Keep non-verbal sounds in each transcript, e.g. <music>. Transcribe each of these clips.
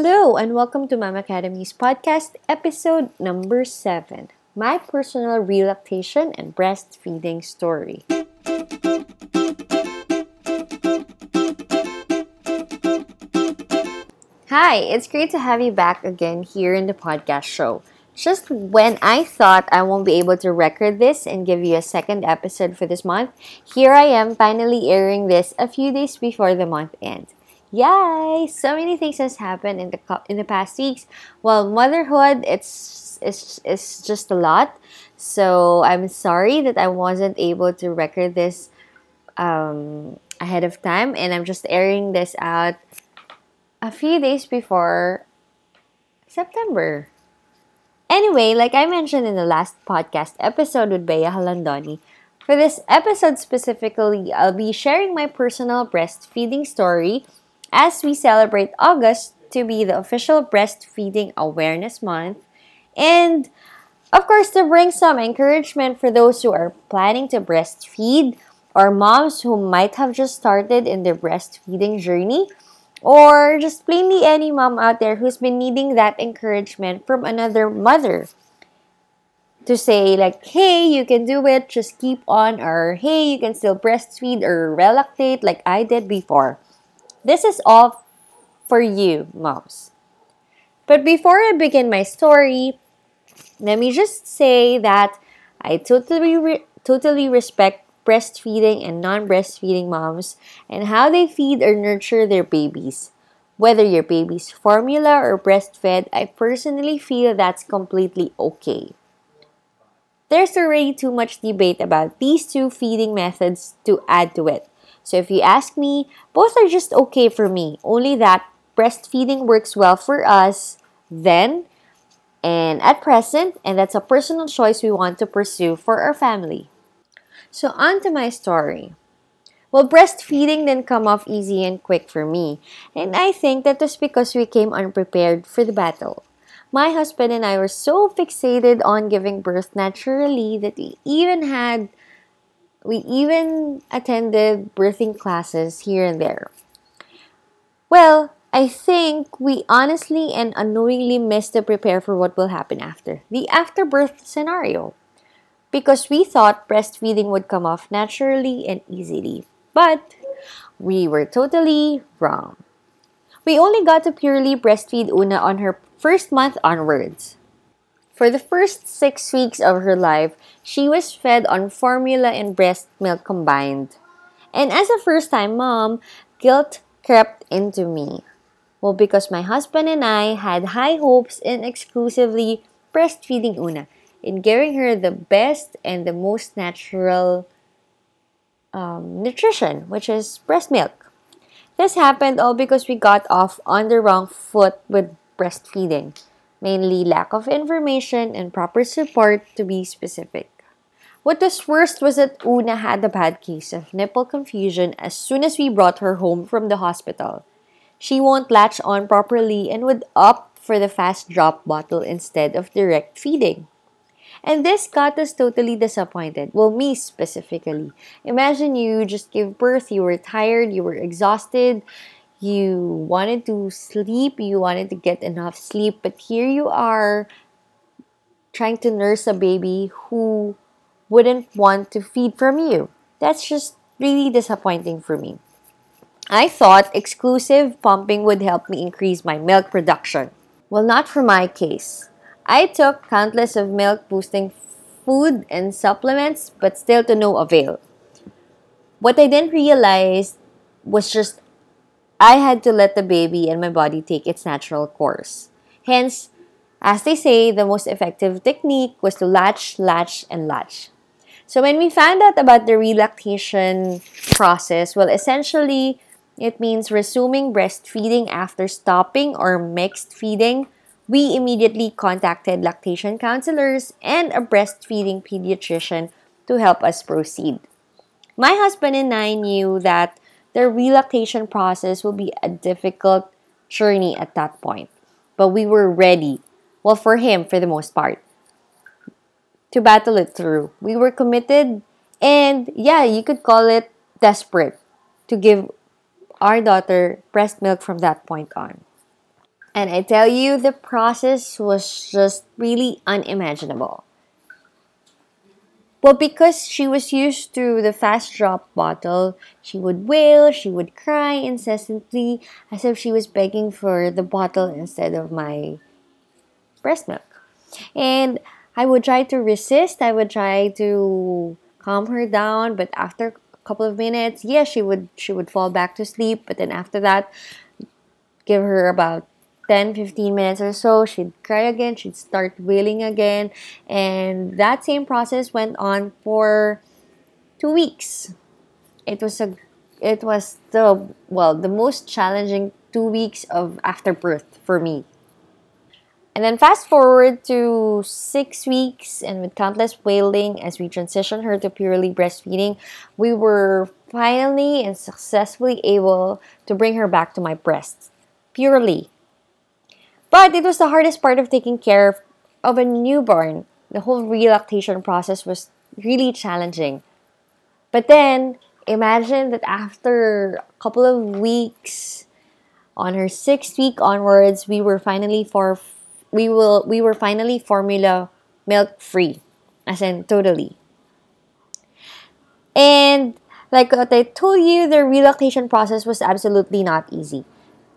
Hello, and welcome to Mamacademy's podcast, episode number seven My Personal Relactation and Breastfeeding Story. Hi, it's great to have you back again here in the podcast show. Just when I thought I won't be able to record this and give you a second episode for this month, here I am finally airing this a few days before the month ends. Yay! So many things has happened in the in the past weeks. Well, motherhood it's it's it's just a lot. So I'm sorry that I wasn't able to record this um, ahead of time, and I'm just airing this out a few days before September. Anyway, like I mentioned in the last podcast episode with Bea Halandoni, for this episode specifically, I'll be sharing my personal breastfeeding story as we celebrate August to be the official Breastfeeding Awareness Month. And of course to bring some encouragement for those who are planning to breastfeed or moms who might have just started in their breastfeeding journey or just plainly any mom out there who's been needing that encouragement from another mother to say like hey you can do it. Just keep on or hey you can still breastfeed or relactate like i did before this is all for you moms but before i begin my story let me just say that i totally re- totally respect breastfeeding and non breastfeeding moms and how they feed or nurture their babies. Whether your baby's formula or breastfed, I personally feel that's completely okay. There's already too much debate about these two feeding methods to add to it. So if you ask me, both are just okay for me, only that breastfeeding works well for us then and at present, and that's a personal choice we want to pursue for our family. So, on to my story. Well, breastfeeding didn't come off easy and quick for me, and I think that was because we came unprepared for the battle. My husband and I were so fixated on giving birth naturally that we even had we even attended birthing classes here and there. Well, I think we honestly and unknowingly missed to prepare for what will happen after the afterbirth scenario because we thought breastfeeding would come off naturally and easily. But we were totally wrong. We only got to purely breastfeed Una on her first month onwards. For the first six weeks of her life, she was fed on formula and breast milk combined. And as a first time mom, guilt crept into me. Well, because my husband and I had high hopes in exclusively breastfeeding Una in giving her the best and the most natural um, nutrition, which is breast milk. This happened all because we got off on the wrong foot with breastfeeding, mainly lack of information and proper support to be specific. What was worst was that Una had a bad case of nipple confusion as soon as we brought her home from the hospital. She won't latch on properly and would opt for the fast drop bottle instead of direct feeding. And this got us totally disappointed. Well, me specifically. Imagine you just gave birth, you were tired, you were exhausted, you wanted to sleep, you wanted to get enough sleep, but here you are trying to nurse a baby who wouldn't want to feed from you. That's just really disappointing for me. I thought exclusive pumping would help me increase my milk production. Well, not for my case. I took countless of milk boosting food and supplements, but still to no avail. What I didn't realize was just I had to let the baby and my body take its natural course. Hence, as they say, the most effective technique was to latch, latch, and latch. So when we found out about the relactation process, well, essentially, it means resuming breastfeeding after stopping or mixed feeding. We immediately contacted lactation counselors and a breastfeeding pediatrician to help us proceed. My husband and I knew that the relactation process will be a difficult journey at that point, but we were ready, well, for him for the most part, to battle it through. We were committed and, yeah, you could call it desperate to give our daughter breast milk from that point on. And I tell you, the process was just really unimaginable. Well, because she was used to the fast drop bottle, she would wail, she would cry incessantly as if she was begging for the bottle instead of my breast milk. And I would try to resist, I would try to calm her down, but after a couple of minutes, yeah, she would she would fall back to sleep, but then after that, give her about 10 15 minutes or so she'd cry again she'd start wailing again and that same process went on for two weeks. It was a it was the well the most challenging two weeks of after birth for me and then fast forward to six weeks and with countless wailing as we transitioned her to purely breastfeeding we were finally and successfully able to bring her back to my breasts purely but it was the hardest part of taking care of a newborn. The whole relactation process was really challenging. But then imagine that after a couple of weeks, on her sixth week onwards, we were finally for we will we were finally formula milk free, as in totally. And like what I told you, the relactation process was absolutely not easy.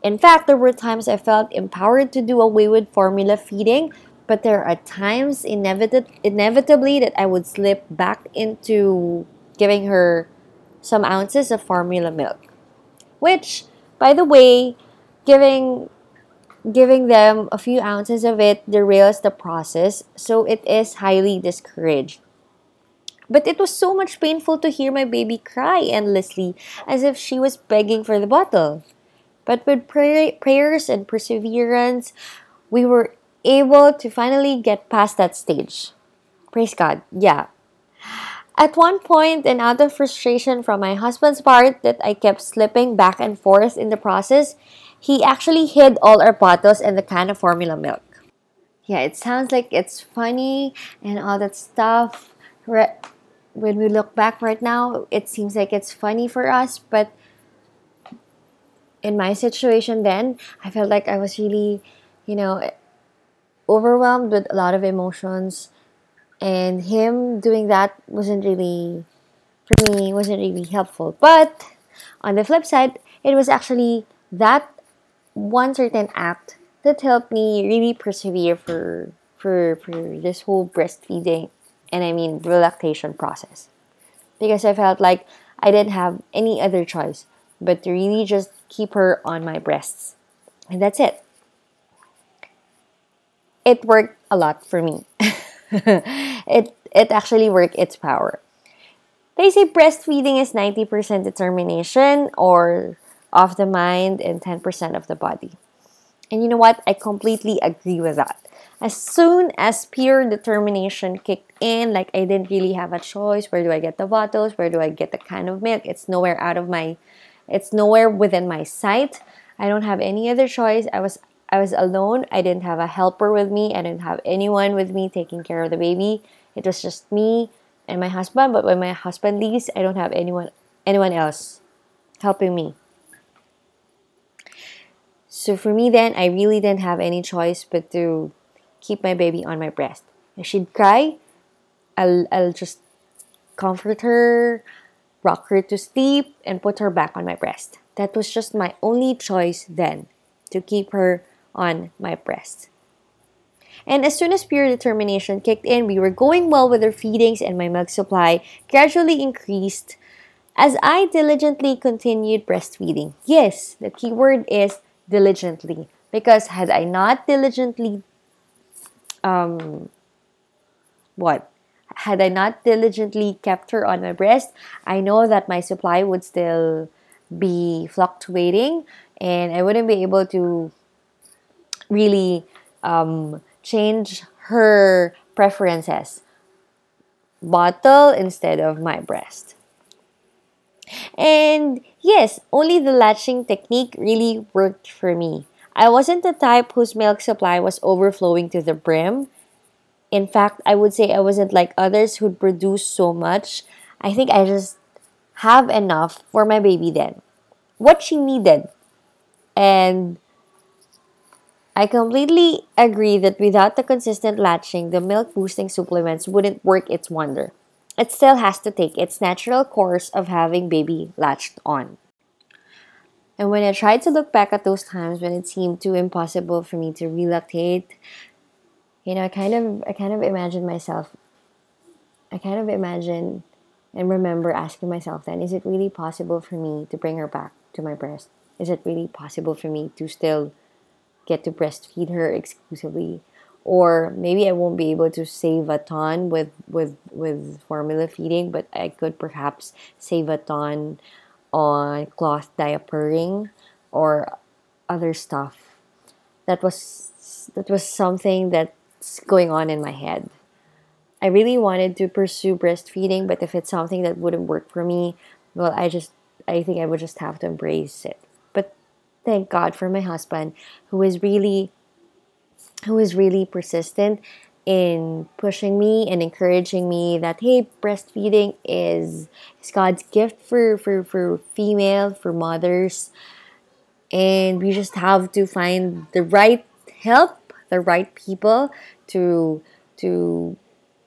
In fact, there were times I felt empowered to do away with formula feeding, but there are times inevitably, inevitably that I would slip back into giving her some ounces of formula milk. Which, by the way, giving giving them a few ounces of it derails the process, so it is highly discouraged. But it was so much painful to hear my baby cry endlessly as if she was begging for the bottle. But with pray- prayers and perseverance, we were able to finally get past that stage. Praise God. Yeah. At one point, and out of frustration from my husband's part that I kept slipping back and forth in the process, he actually hid all our bottles and the can of formula milk. Yeah, it sounds like it's funny and all that stuff. When we look back right now, it seems like it's funny for us, but in my situation then, I felt like I was really, you know, overwhelmed with a lot of emotions. And him doing that wasn't really, for me, wasn't really helpful. But on the flip side, it was actually that one certain act that helped me really persevere for for for this whole breastfeeding and I mean lactation process. Because I felt like I didn't have any other choice but to really just keep her on my breasts. And that's it. It worked a lot for me. <laughs> it it actually worked its power. They say breastfeeding is 90% determination or of the mind and 10% of the body. And you know what? I completely agree with that. As soon as pure determination kicked in, like I didn't really have a choice. Where do I get the bottles? Where do I get the kind of milk? It's nowhere out of my it's nowhere within my sight. I don't have any other choice. I was I was alone. I didn't have a helper with me. I didn't have anyone with me taking care of the baby. It was just me and my husband. But when my husband leaves, I don't have anyone anyone else helping me. So for me then, I really didn't have any choice but to keep my baby on my breast. If she'd cry, I'll I'll just comfort her, rock her to sleep, and put her back on my breast. That was just my only choice then to keep her on my breast. And as soon as pure determination kicked in, we were going well with her feedings, and my milk supply gradually increased as I diligently continued breastfeeding. Yes, the key word is diligently. Because had I not diligently, um, what? had I not diligently kept her on my breast, I know that my supply would still be fluctuating and I wouldn't be able to really um, change her preferences. Bottle instead of my breast. And yes, only the latching technique really worked for me. I wasn't the type whose milk supply was overflowing to the brim in fact, I would say I wasn't like others who produce so much. I think I just have enough for my baby then. What she needed. And I completely agree that without the consistent latching, the milk boosting supplements wouldn't work its wonder. It still has to take its natural course of having baby latched on. And when I tried to look back at those times when it seemed too impossible for me to relactate, you know, I kind of I kind of imagine myself I kind of imagine and remember asking myself then, is it really possible for me to bring her back to my breast? Is it really possible for me to still get to breastfeed her exclusively or maybe I won't be able to save a ton with with with formula feeding, but I could perhaps save a ton on cloth diapering or other stuff. That was that was something that's going on in my head. I really wanted to pursue breastfeeding, but if it's something that wouldn't work for me, well, I just I think I would just have to embrace it But thank God for my husband who is really who is really persistent in pushing me and encouraging me that hey breastfeeding is, is God's gift for, for, for female for mothers. And we just have to find the right help the right people to to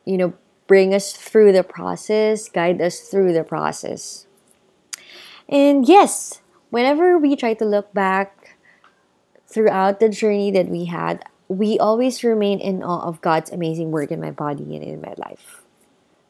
you know bring us through the process guide us through the process. And yes whenever we try to look back throughout the journey that we had, we always remain in awe of God's amazing work in my body and in my life.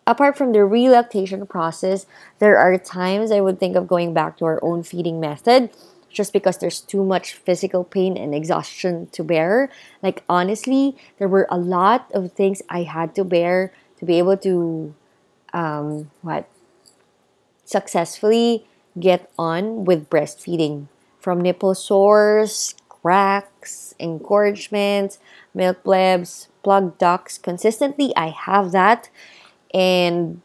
Apart from the relactation process, there are times I would think of going back to our own feeding method just because there's too much physical pain and exhaustion to bear. Like, honestly, there were a lot of things I had to bear to be able to, um, what, successfully get on with breastfeeding from nipple sores, cracks, engorgements, milk blebs, plugged ducts. Consistently, I have that. And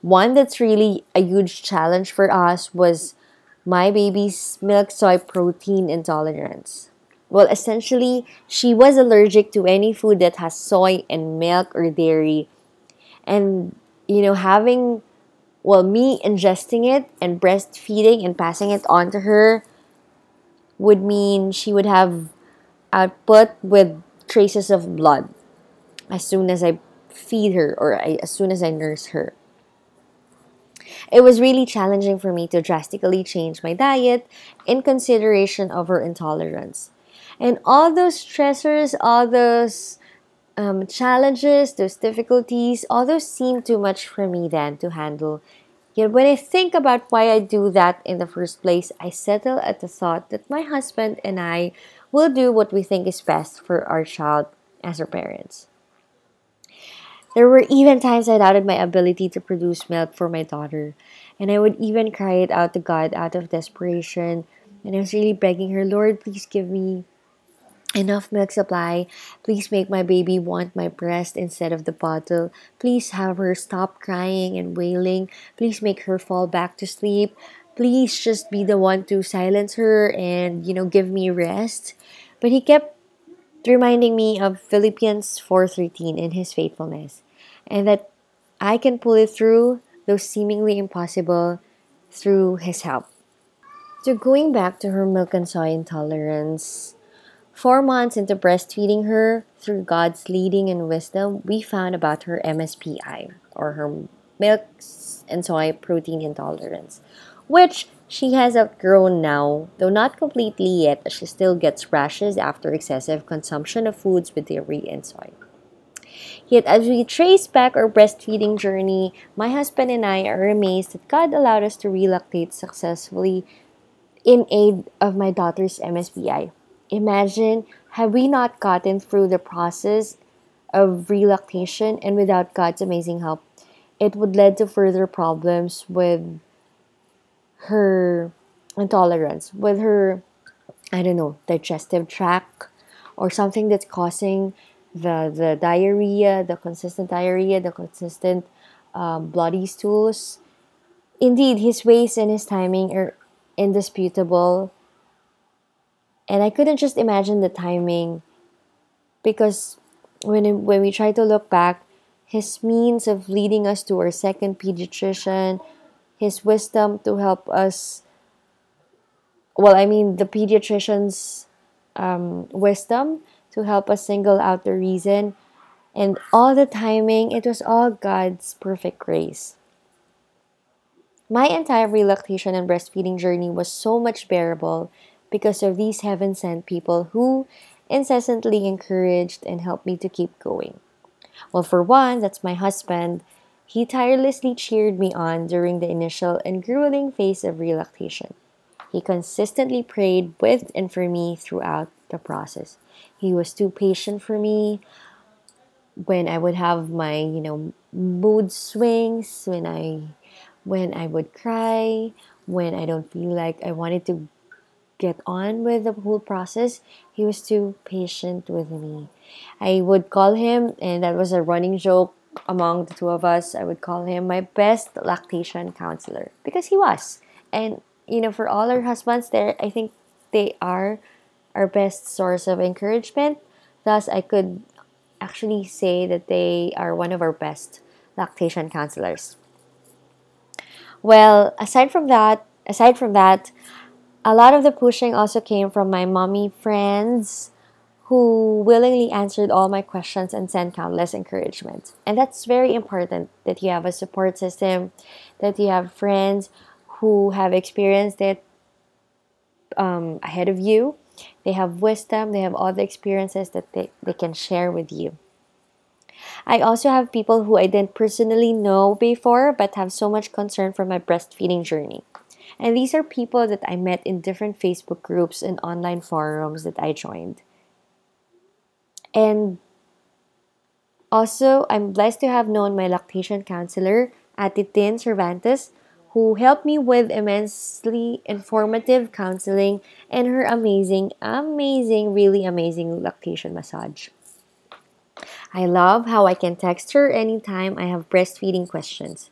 one that's really a huge challenge for us was my baby's milk soy protein intolerance. Well, essentially, she was allergic to any food that has soy and milk or dairy. And, you know, having well, me ingesting it and breastfeeding and passing it on to her would mean she would have output with traces of blood as soon as I feed her or I, as soon as I nurse her. It was really challenging for me to drastically change my diet in consideration of her intolerance. And all those stressors, all those um, challenges, those difficulties, all those seemed too much for me then to handle. Yet when I think about why I do that in the first place, I settle at the thought that my husband and I will do what we think is best for our child as our parents. There were even times I doubted my ability to produce milk for my daughter, and I would even cry it out to God out of desperation. And I was really begging her, Lord, please give me enough milk supply. Please make my baby want my breast instead of the bottle. Please have her stop crying and wailing. Please make her fall back to sleep. Please just be the one to silence her and, you know, give me rest. But he kept reminding me of Philippians 4:13 in his faithfulness and that I can pull it through though seemingly impossible through his help. So going back to her milk and soy intolerance, Four months into breastfeeding her, through God's leading and wisdom, we found about her MSPI, or her milk and soy protein intolerance, which she has outgrown now, though not completely yet, as she still gets rashes after excessive consumption of foods with dairy and soy. Yet, as we trace back our breastfeeding journey, my husband and I are amazed that God allowed us to relactate successfully in aid of my daughter's MSPI. Imagine had we not gotten through the process of relactation and without God's amazing help, it would lead to further problems with her intolerance, with her, I don't know, digestive tract or something that's causing the, the diarrhea, the consistent diarrhea, the consistent um, bloody stools. Indeed, his ways and his timing are indisputable and I couldn't just imagine the timing because when when we try to look back, his means of leading us to our second pediatrician, his wisdom to help us. Well, I mean the pediatrician's um, wisdom to help us single out the reason. And all the timing, it was all God's perfect grace. My entire relactation and breastfeeding journey was so much bearable because of these heaven sent people who incessantly encouraged and helped me to keep going. Well, for one, that's my husband. He tirelessly cheered me on during the initial and grueling phase of relactation. He consistently prayed with and for me throughout the process. He was too patient for me when I would have my, you know, mood swings, when I when I would cry, when I don't feel like I wanted to get on with the whole process, he was too patient with me. I would call him, and that was a running joke among the two of us. I would call him my best lactation counselor because he was. And, you know, for all our husbands there, I think they are our best source of encouragement. Thus, I could actually say that they are one of our best lactation counselors. Well, aside from that, aside from that, a lot of the pushing also came from my mommy friends who willingly answered all my questions and sent countless encouragement. And that's very important that you have a support system, that you have friends who have experienced it um, ahead of you. They have wisdom, they have all the experiences that they, they can share with you. I also have people who I didn't personally know before but have so much concern for my breastfeeding journey. And these are people that I met in different Facebook groups and online forums that I joined. And also, I'm blessed to have known my lactation counselor, Atitin Cervantes, who helped me with immensely informative counseling and her amazing, amazing, really amazing lactation massage. I love how I can text her anytime I have breastfeeding questions.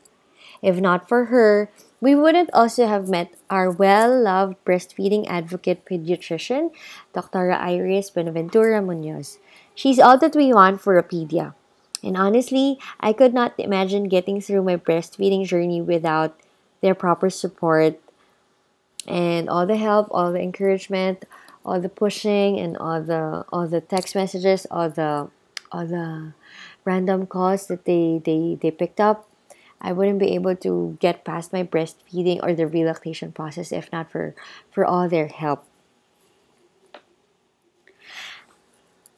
If not for her, we wouldn't also have met our well loved breastfeeding advocate pediatrician, Dr. Iris Benaventura Munoz. She's all that we want for a pedia. And honestly, I could not imagine getting through my breastfeeding journey without their proper support and all the help, all the encouragement, all the pushing and all the all the text messages, all the all the random calls that they, they, they picked up, I wouldn't be able to get past my breastfeeding or the relactation process if not for, for all their help.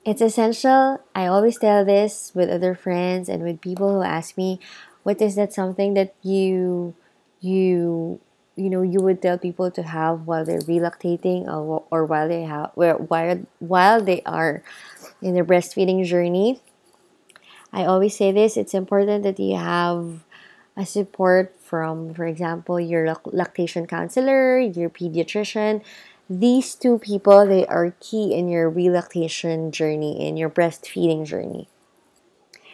It's essential. I always tell this with other friends and with people who ask me, what is that something that you you you know you would tell people to have while they're relactating or, or while they have while while they are in their breastfeeding journey. I always say this it's important that you have a support from, for example, your lactation counselor, your pediatrician. These two people, they are key in your relactation journey, in your breastfeeding journey.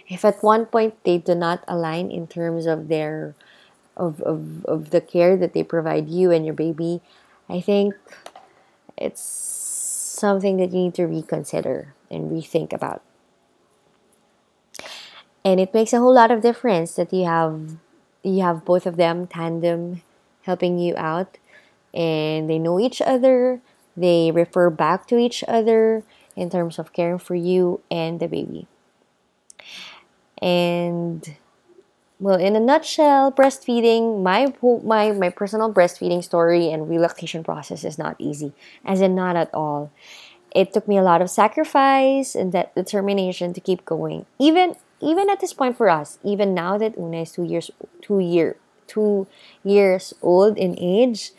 If at one point they do not align in terms of their of, of, of the care that they provide you and your baby, I think it's something that you need to reconsider and rethink about. And it makes a whole lot of difference that you have you have both of them tandem helping you out and they know each other, they refer back to each other in terms of caring for you and the baby. And well, in a nutshell, breastfeeding, my my my personal breastfeeding story and relactation process is not easy, as in not at all. It took me a lot of sacrifice and that determination to keep going. Even even at this point for us, even now that Una is two years two year two years old in age,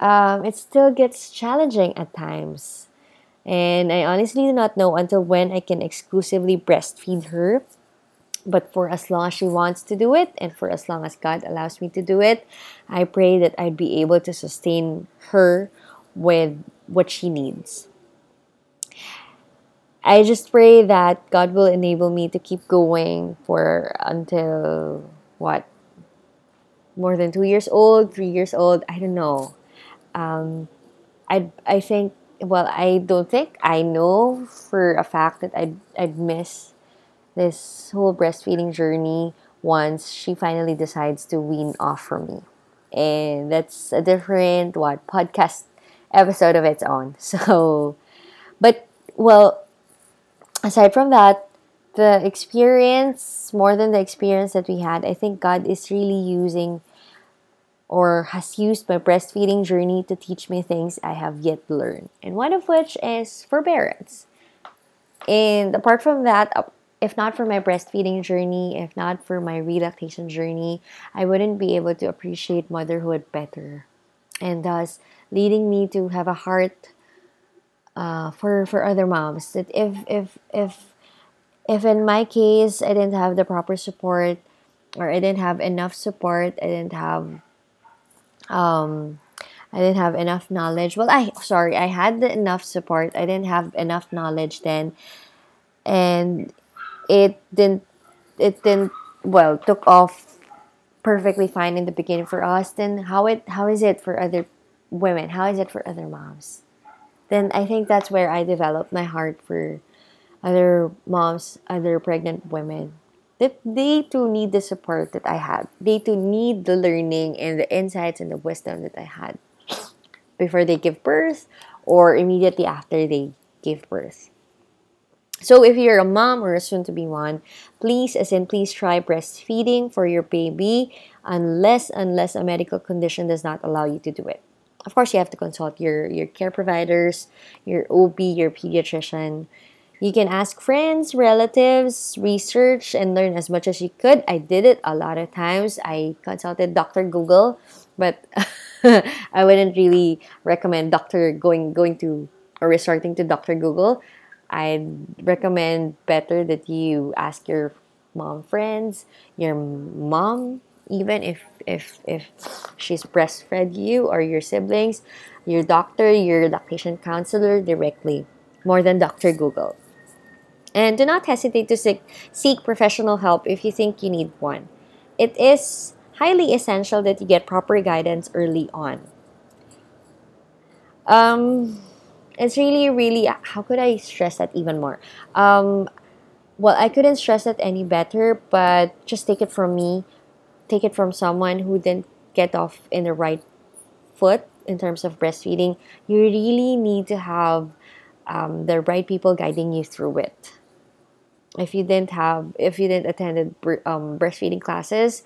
um, it still gets challenging at times. And I honestly do not know until when I can exclusively breastfeed her. But for as long as she wants to do it, and for as long as God allows me to do it, I pray that I'd be able to sustain her with what she needs. I just pray that God will enable me to keep going for until what? More than two years old, three years old, I don't know. Um, I, I think, well, I don't think, I know for a fact that I'd, I'd miss this whole breastfeeding journey once she finally decides to wean off from me. And that's a different, what, podcast episode of its own. <laughs> So, but, well, aside from that, the experience, more than the experience that we had, I think God is really using or has used my breastfeeding journey to teach me things I have yet learned. And one of which is forbearance. And apart from that, if not for my breastfeeding journey, if not for my relactation journey, I wouldn't be able to appreciate motherhood better. And thus leading me to have a heart uh, for for other moms. That if if if if in my case I didn't have the proper support or I didn't have enough support, I didn't have um I didn't have enough knowledge. Well, I sorry, I had enough support. I didn't have enough knowledge then, and it didn't. It didn't. Well, took off perfectly fine in the beginning for us. Then how it how is it for other women? How is it for other moms? Then I think that's where I developed my heart for other moms, other pregnant women that they too need the support that I had. They too need the learning and the insights and the wisdom that I had before they give birth or immediately after they give birth. So if you're a mom or a soon to be one, please as in please try breastfeeding for your baby unless unless a medical condition does not allow you to do it. Of course, you have to consult your your care providers, your OB, your pediatrician, you can ask friends, relatives, research, and learn as much as you could. I did it a lot of times. I consulted Dr. Google, but <laughs> I wouldn't really recommend Dr. going going to or resorting to Dr. Google. I'd recommend better that you ask your mom friends, your mom, even if if if she's breastfed you or your siblings, your doctor, your lactation counselor directly, more than Dr. Google. And do not hesitate to seek, seek professional help if you think you need one. It is highly essential that you get proper guidance early on. Um, it's really, really, how could I stress that even more? Um, well, I couldn't stress it any better, but just take it from me. Take it from someone who didn't get off in the right foot in terms of breastfeeding. You really need to have um, the right people guiding you through it if you didn't have if you didn't attended um, breastfeeding classes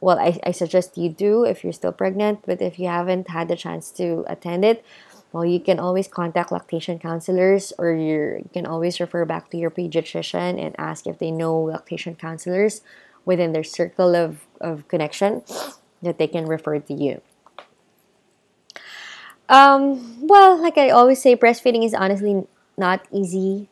well I, I suggest you do if you're still pregnant but if you haven't had the chance to attend it well you can always contact lactation counselors or you can always refer back to your pediatrician and ask if they know lactation counselors within their circle of, of connection that they can refer to you. Um, well like i always say breastfeeding is honestly not easy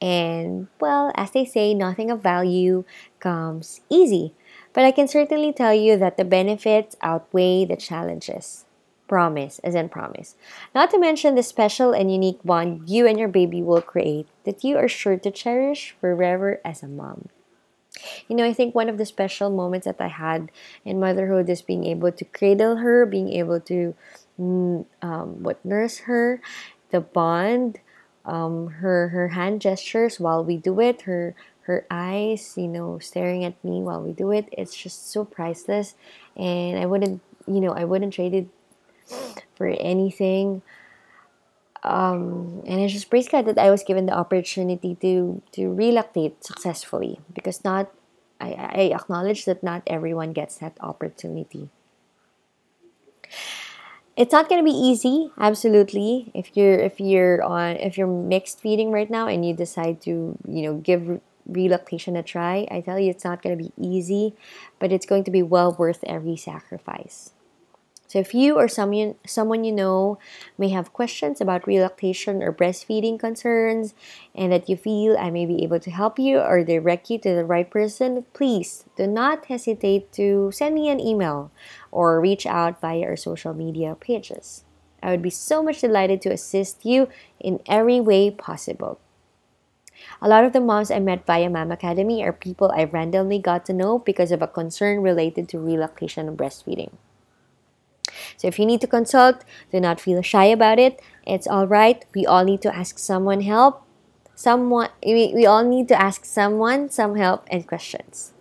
and, well, as they say, nothing of value comes easy. But I can certainly tell you that the benefits outweigh the challenges. Promise, as in promise. Not to mention the special and unique bond you and your baby will create that you are sure to cherish forever as a mom. You know, I think one of the special moments that I had in motherhood is being able to cradle her, being able to mm, um, what nurse her, the bond um, her her hand gestures while we do it, her her eyes, you know, staring at me while we do it. It's just so priceless, and I wouldn't, you know, I wouldn't trade it for anything. Um, and I just praise God that I was given the opportunity to to relactate successfully because not I, I acknowledge that not everyone gets that opportunity it's not going to be easy absolutely if you're if you're on if you're mixed feeding right now and you decide to you know give relactation a try i tell you it's not going to be easy but it's going to be well worth every sacrifice so if you or someone someone you know may have questions about relactation or breastfeeding concerns and that you feel I may be able to help you or direct you to the right person, please do not hesitate to send me an email or reach out via our social media pages. I would be so much delighted to assist you in every way possible. A lot of the moms I met via Mamacademy are people I randomly got to know because of a concern related to relactation and breastfeeding. So if you need to consult, do not feel shy about it. It's all right. We all need to ask someone help. Someone we, we all need to ask someone some help and questions.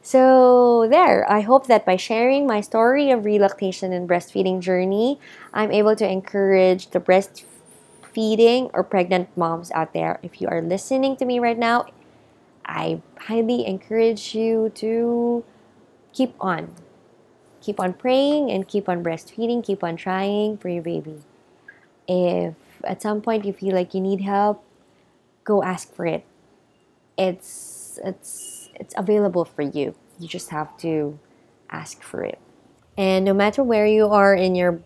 So there, I hope that by sharing my story of relactation and breastfeeding journey, I'm able to encourage the breastfeeding breastfeeding or pregnant moms out there, if you are listening to me right now, I highly encourage you to keep on. Keep on praying and keep on breastfeeding, keep on trying for your baby. If at some point you feel like you need help, go ask for it. It's it's it's available for you. You just have to ask for it. And no matter where you are in your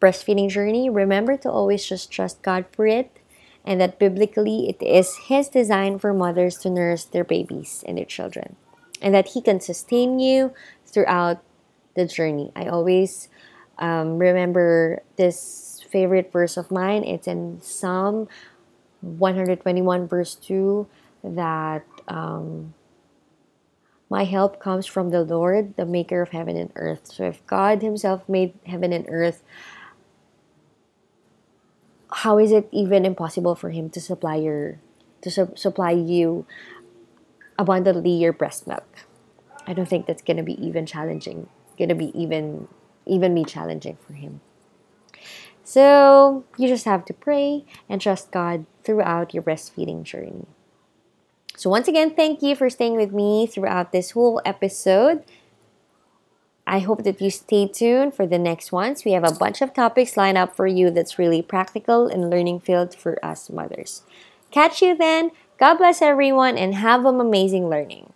breastfeeding journey, remember to always just trust God for it and that biblically it is His design for mothers to nurse their babies and their children, and that He can sustain you throughout the journey. I always um, remember this favorite verse of mine. It's in Psalm 121, verse 2, that um, my help comes from the Lord, the maker of heaven and earth. So if God Himself made heaven and earth, how is it even impossible for him to supply your to su- supply you abundantly your breast milk i don't think that's going to be even challenging going to be even even be challenging for him so you just have to pray and trust god throughout your breastfeeding journey so once again thank you for staying with me throughout this whole episode I hope that you stay tuned for the next ones. We have a bunch of topics lined up for you that's really practical and learning field for us mothers. Catch you then. God bless everyone and have an amazing learning.